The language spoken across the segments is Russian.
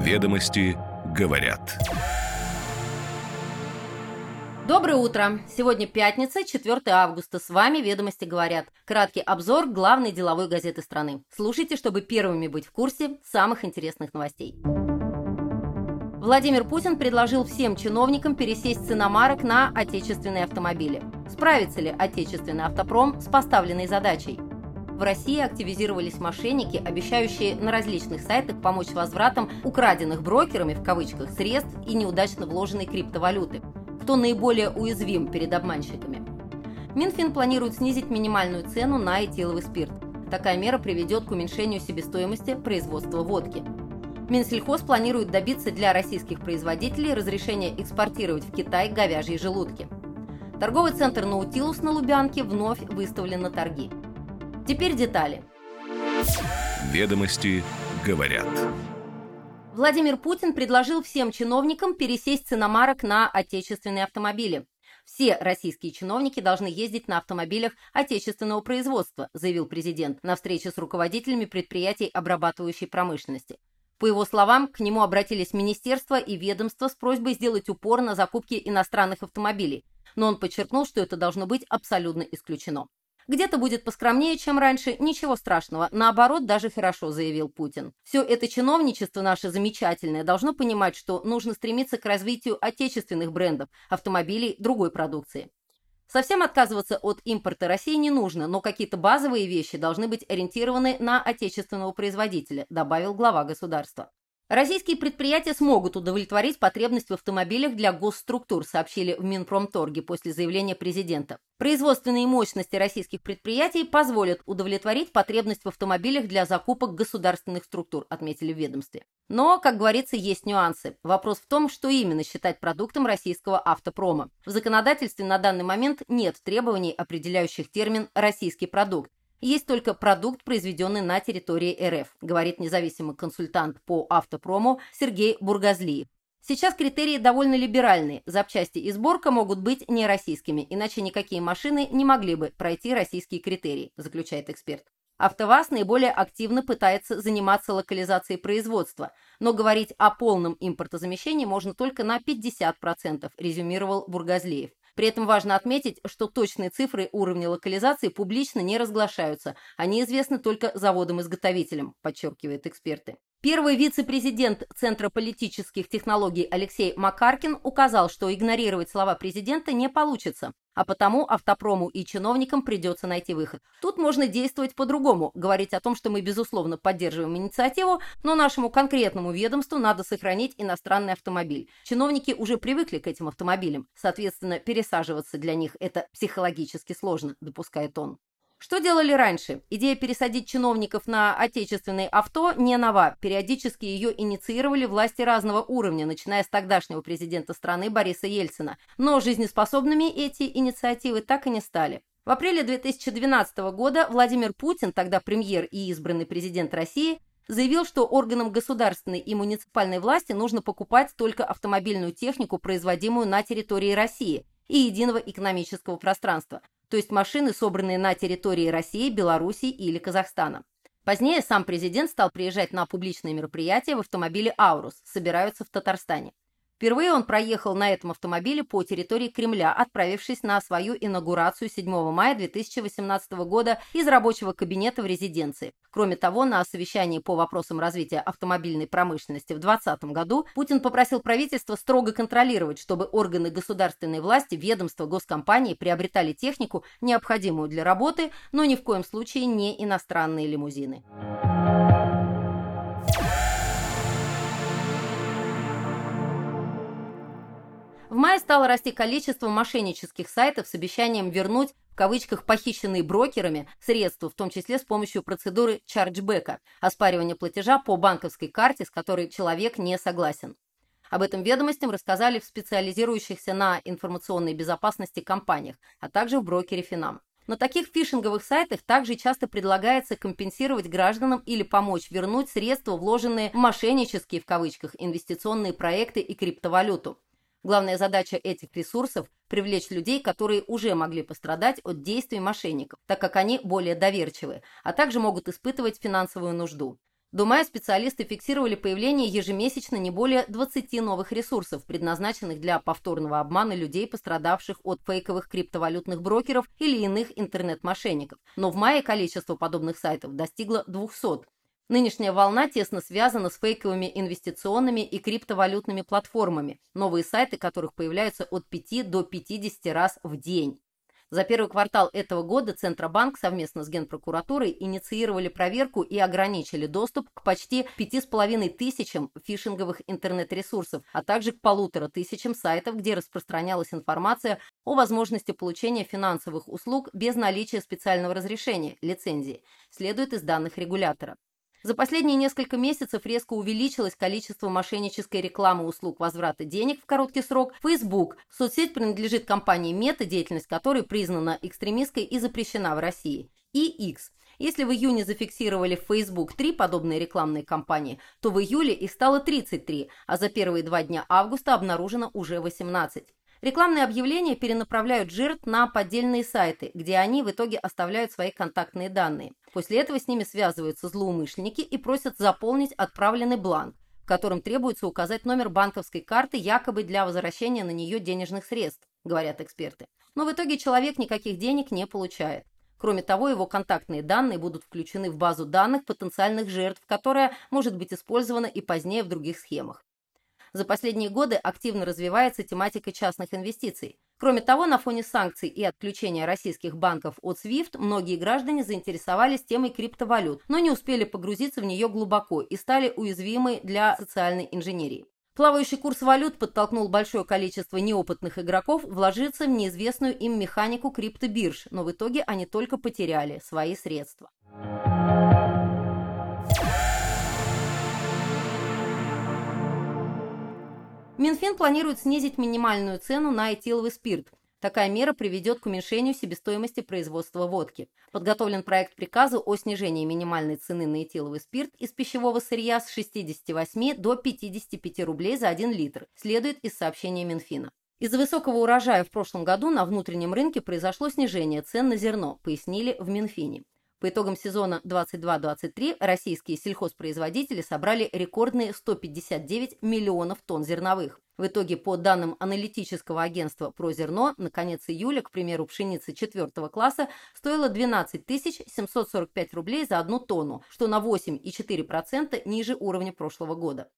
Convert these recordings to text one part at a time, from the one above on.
Ведомости говорят. Доброе утро! Сегодня пятница, 4 августа. С вами «Ведомости говорят». Краткий обзор главной деловой газеты страны. Слушайте, чтобы первыми быть в курсе самых интересных новостей. Владимир Путин предложил всем чиновникам пересесть с иномарок на отечественные автомобили. Справится ли отечественный автопром с поставленной задачей? В России активизировались мошенники, обещающие на различных сайтах помочь возвратам украденных брокерами в кавычках средств и неудачно вложенной криптовалюты. Кто наиболее уязвим перед обманщиками? Минфин планирует снизить минимальную цену на этиловый спирт. Такая мера приведет к уменьшению себестоимости производства водки. Минсельхоз планирует добиться для российских производителей разрешения экспортировать в Китай говяжьи желудки. Торговый центр «Наутилус» на Лубянке вновь выставлен на торги. Теперь детали. Ведомости говорят. Владимир Путин предложил всем чиновникам пересесть с иномарок на отечественные автомобили. Все российские чиновники должны ездить на автомобилях отечественного производства, заявил президент на встрече с руководителями предприятий обрабатывающей промышленности. По его словам, к нему обратились министерства и ведомства с просьбой сделать упор на закупки иностранных автомобилей, но он подчеркнул, что это должно быть абсолютно исключено. Где-то будет поскромнее, чем раньше, ничего страшного. Наоборот, даже хорошо, заявил Путин. Все это чиновничество наше замечательное должно понимать, что нужно стремиться к развитию отечественных брендов, автомобилей, другой продукции. Совсем отказываться от импорта России не нужно, но какие-то базовые вещи должны быть ориентированы на отечественного производителя, добавил глава государства. Российские предприятия смогут удовлетворить потребность в автомобилях для госструктур, сообщили в Минпромторге после заявления президента. Производственные мощности российских предприятий позволят удовлетворить потребность в автомобилях для закупок государственных структур, отметили в ведомстве. Но, как говорится, есть нюансы. Вопрос в том, что именно считать продуктом российского автопрома. В законодательстве на данный момент нет требований, определяющих термин «российский продукт», есть только продукт, произведенный на территории РФ, говорит независимый консультант по автопрому Сергей Бургазлиев. Сейчас критерии довольно либеральные. Запчасти и сборка могут быть не российскими, иначе никакие машины не могли бы пройти российские критерии, заключает эксперт. АвтоВАЗ наиболее активно пытается заниматься локализацией производства, но говорить о полном импортозамещении можно только на 50%, резюмировал Бургазлеев. При этом важно отметить, что точные цифры уровня локализации публично не разглашаются, они известны только заводам-изготовителям, подчеркивают эксперты. Первый вице-президент Центра политических технологий Алексей Макаркин указал, что игнорировать слова президента не получится, а потому автопрому и чиновникам придется найти выход. Тут можно действовать по-другому, говорить о том, что мы, безусловно, поддерживаем инициативу, но нашему конкретному ведомству надо сохранить иностранный автомобиль. Чиновники уже привыкли к этим автомобилям, соответственно, пересаживаться для них это психологически сложно, допускает он. Что делали раньше? Идея пересадить чиновников на отечественные авто не нова. Периодически ее инициировали власти разного уровня, начиная с тогдашнего президента страны Бориса Ельцина. Но жизнеспособными эти инициативы так и не стали. В апреле 2012 года Владимир Путин, тогда премьер и избранный президент России, заявил, что органам государственной и муниципальной власти нужно покупать только автомобильную технику, производимую на территории России и единого экономического пространства – то есть машины, собранные на территории России, Белоруссии или Казахстана. Позднее сам президент стал приезжать на публичные мероприятия в автомобиле «Аурус», собираются в Татарстане. Впервые он проехал на этом автомобиле по территории Кремля, отправившись на свою инаугурацию 7 мая 2018 года из рабочего кабинета в резиденции. Кроме того, на совещании по вопросам развития автомобильной промышленности в 2020 году Путин попросил правительство строго контролировать, чтобы органы государственной власти, ведомства, госкомпании приобретали технику, необходимую для работы, но ни в коем случае не иностранные лимузины. В мае стало расти количество мошеннических сайтов с обещанием вернуть в кавычках похищенные брокерами средства, в том числе с помощью процедуры чарджбека, оспаривания платежа по банковской карте, с которой человек не согласен. Об этом ведомостям рассказали в специализирующихся на информационной безопасности компаниях, а также в брокере Финам. На таких фишинговых сайтах также часто предлагается компенсировать гражданам или помочь вернуть средства, вложенные в мошеннические в кавычках инвестиционные проекты и криптовалюту. Главная задача этих ресурсов – привлечь людей, которые уже могли пострадать от действий мошенников, так как они более доверчивы, а также могут испытывать финансовую нужду. До мая специалисты фиксировали появление ежемесячно не более 20 новых ресурсов, предназначенных для повторного обмана людей, пострадавших от фейковых криптовалютных брокеров или иных интернет-мошенников. Но в мае количество подобных сайтов достигло 200. Нынешняя волна тесно связана с фейковыми инвестиционными и криптовалютными платформами, новые сайты которых появляются от 5 до 50 раз в день. За первый квартал этого года Центробанк совместно с Генпрокуратурой инициировали проверку и ограничили доступ к почти 5,5 тысячам фишинговых интернет-ресурсов, а также к полутора тысячам сайтов, где распространялась информация о возможности получения финансовых услуг без наличия специального разрешения, лицензии, следует из данных регулятора. За последние несколько месяцев резко увеличилось количество мошеннической рекламы услуг возврата денег в короткий срок. Facebook, соцсеть принадлежит компании Meta, деятельность которой признана экстремистской и запрещена в России. И X. Если в июне зафиксировали в Facebook три подобные рекламные кампании, то в июле их стало 33, а за первые два дня августа обнаружено уже 18. Рекламные объявления перенаправляют жертв на поддельные сайты, где они в итоге оставляют свои контактные данные. После этого с ними связываются злоумышленники и просят заполнить отправленный бланк, в котором требуется указать номер банковской карты якобы для возвращения на нее денежных средств, говорят эксперты. Но в итоге человек никаких денег не получает. Кроме того, его контактные данные будут включены в базу данных потенциальных жертв, которая может быть использована и позднее в других схемах. За последние годы активно развивается тематика частных инвестиций. Кроме того, на фоне санкций и отключения российских банков от SWIFT, многие граждане заинтересовались темой криптовалют, но не успели погрузиться в нее глубоко и стали уязвимы для социальной инженерии. Плавающий курс валют подтолкнул большое количество неопытных игроков вложиться в неизвестную им механику криптобирж, но в итоге они только потеряли свои средства. Минфин планирует снизить минимальную цену на этиловый спирт. Такая мера приведет к уменьшению себестоимости производства водки. Подготовлен проект приказа о снижении минимальной цены на этиловый спирт из пищевого сырья с 68 до 55 рублей за 1 литр, следует из сообщения Минфина. Из-за высокого урожая в прошлом году на внутреннем рынке произошло снижение цен на зерно, пояснили в Минфине. По итогам сезона 22-23 российские сельхозпроизводители собрали рекордные 159 миллионов тонн зерновых. В итоге, по данным аналитического агентства «Про зерно», на конец июля, к примеру, пшеница 4 класса стоила 12 745 рублей за одну тонну, что на 8,4% ниже уровня прошлого года.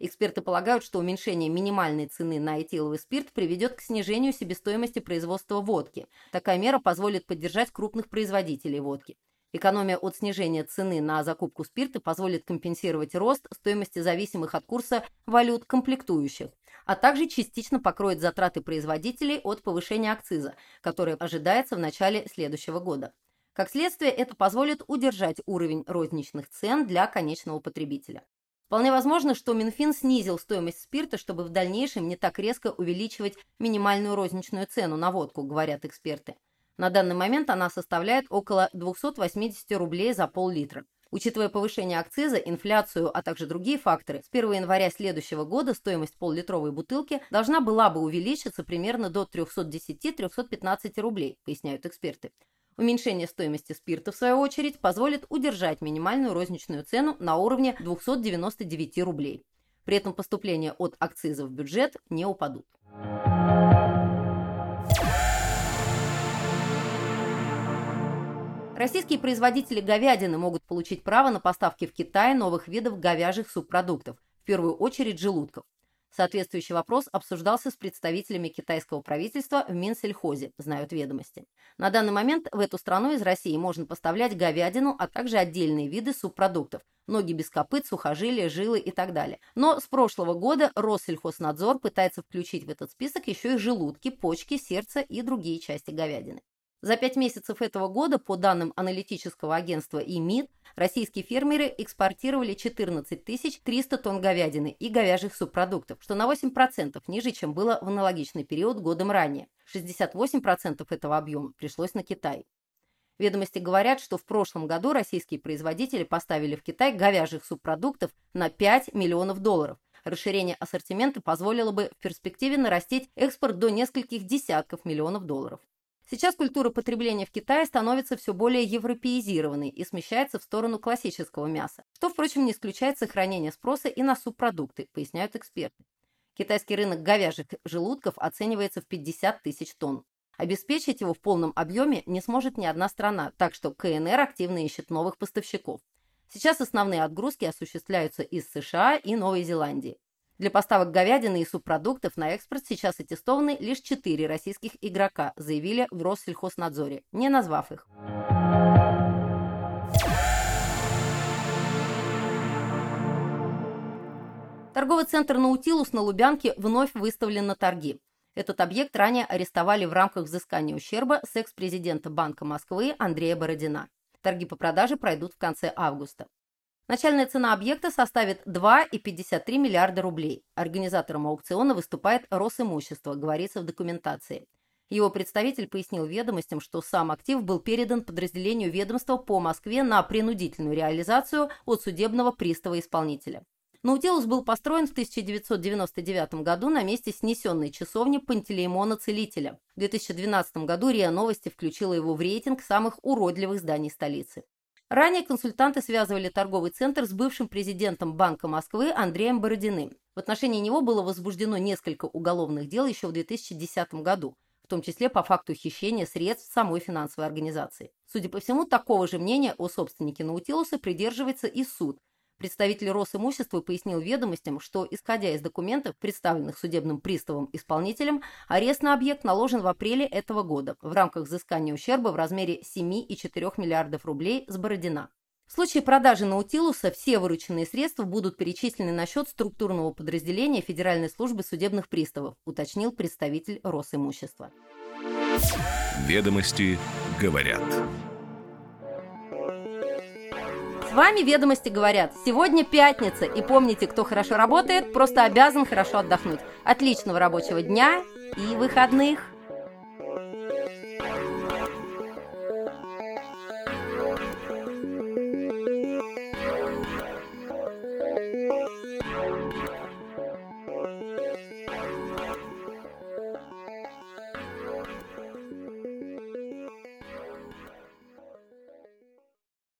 Эксперты полагают, что уменьшение минимальной цены на этиловый спирт приведет к снижению себестоимости производства водки. Такая мера позволит поддержать крупных производителей водки. Экономия от снижения цены на закупку спирта позволит компенсировать рост стоимости зависимых от курса валют комплектующих, а также частично покроет затраты производителей от повышения акциза, которое ожидается в начале следующего года. Как следствие, это позволит удержать уровень розничных цен для конечного потребителя. Вполне возможно, что Минфин снизил стоимость спирта, чтобы в дальнейшем не так резко увеличивать минимальную розничную цену на водку, говорят эксперты. На данный момент она составляет около 280 рублей за пол-литра. Учитывая повышение акциза, инфляцию, а также другие факторы, с 1 января следующего года стоимость пол-литровой бутылки должна была бы увеличиться примерно до 310-315 рублей, поясняют эксперты. Уменьшение стоимости спирта, в свою очередь, позволит удержать минимальную розничную цену на уровне 299 рублей. При этом поступления от акциза в бюджет не упадут. Российские производители говядины могут получить право на поставки в Китай новых видов говяжьих субпродуктов, в первую очередь желудков. Соответствующий вопрос обсуждался с представителями китайского правительства в Минсельхозе, знают ведомости. На данный момент в эту страну из России можно поставлять говядину, а также отдельные виды субпродуктов – ноги без копыт, сухожилия, жилы и так далее. Но с прошлого года Россельхознадзор пытается включить в этот список еще и желудки, почки, сердце и другие части говядины. За пять месяцев этого года, по данным аналитического агентства ИМИД, российские фермеры экспортировали 14 300 тонн говядины и говяжьих субпродуктов, что на 8% ниже, чем было в аналогичный период годом ранее. 68% этого объема пришлось на Китай. Ведомости говорят, что в прошлом году российские производители поставили в Китай говяжьих субпродуктов на 5 миллионов долларов. Расширение ассортимента позволило бы в перспективе нарастить экспорт до нескольких десятков миллионов долларов. Сейчас культура потребления в Китае становится все более европеизированной и смещается в сторону классического мяса. что, впрочем, не исключает сохранение спроса и на субпродукты, поясняют эксперты. Китайский рынок говяжьих желудков оценивается в 50 тысяч тонн. Обеспечить его в полном объеме не сможет ни одна страна, так что КНР активно ищет новых поставщиков. Сейчас основные отгрузки осуществляются из США и Новой Зеландии. Для поставок говядины и субпродуктов на экспорт сейчас аттестованы лишь четыре российских игрока, заявили в Россельхознадзоре, не назвав их. Торговый центр «Наутилус» на Лубянке вновь выставлен на торги. Этот объект ранее арестовали в рамках взыскания ущерба с экс-президента Банка Москвы Андрея Бородина. Торги по продаже пройдут в конце августа. Начальная цена объекта составит 2,53 миллиарда рублей. Организатором аукциона выступает Росимущество, говорится в документации. Его представитель пояснил ведомостям, что сам актив был передан подразделению ведомства по Москве на принудительную реализацию от судебного пристава-исполнителя. Наутилус был построен в 1999 году на месте снесенной часовни Пантелеймона Целителя. В 2012 году РИА Новости включила его в рейтинг самых уродливых зданий столицы. Ранее консультанты связывали торговый центр с бывшим президентом Банка Москвы Андреем Бородиным. В отношении него было возбуждено несколько уголовных дел еще в 2010 году, в том числе по факту хищения средств самой финансовой организации. Судя по всему, такого же мнения о собственнике Наутилуса придерживается и суд, Представитель Росимущества пояснил ведомостям, что, исходя из документов, представленных судебным приставом-исполнителем, арест на объект наложен в апреле этого года в рамках взыскания ущерба в размере 7,4 миллиардов рублей с Бородина. В случае продажи Наутилуса все вырученные средства будут перечислены на счет структурного подразделения Федеральной службы судебных приставов, уточнил представитель Росимущества. Ведомости говорят вами «Ведомости» говорят. Сегодня пятница, и помните, кто хорошо работает, просто обязан хорошо отдохнуть. Отличного рабочего дня и выходных!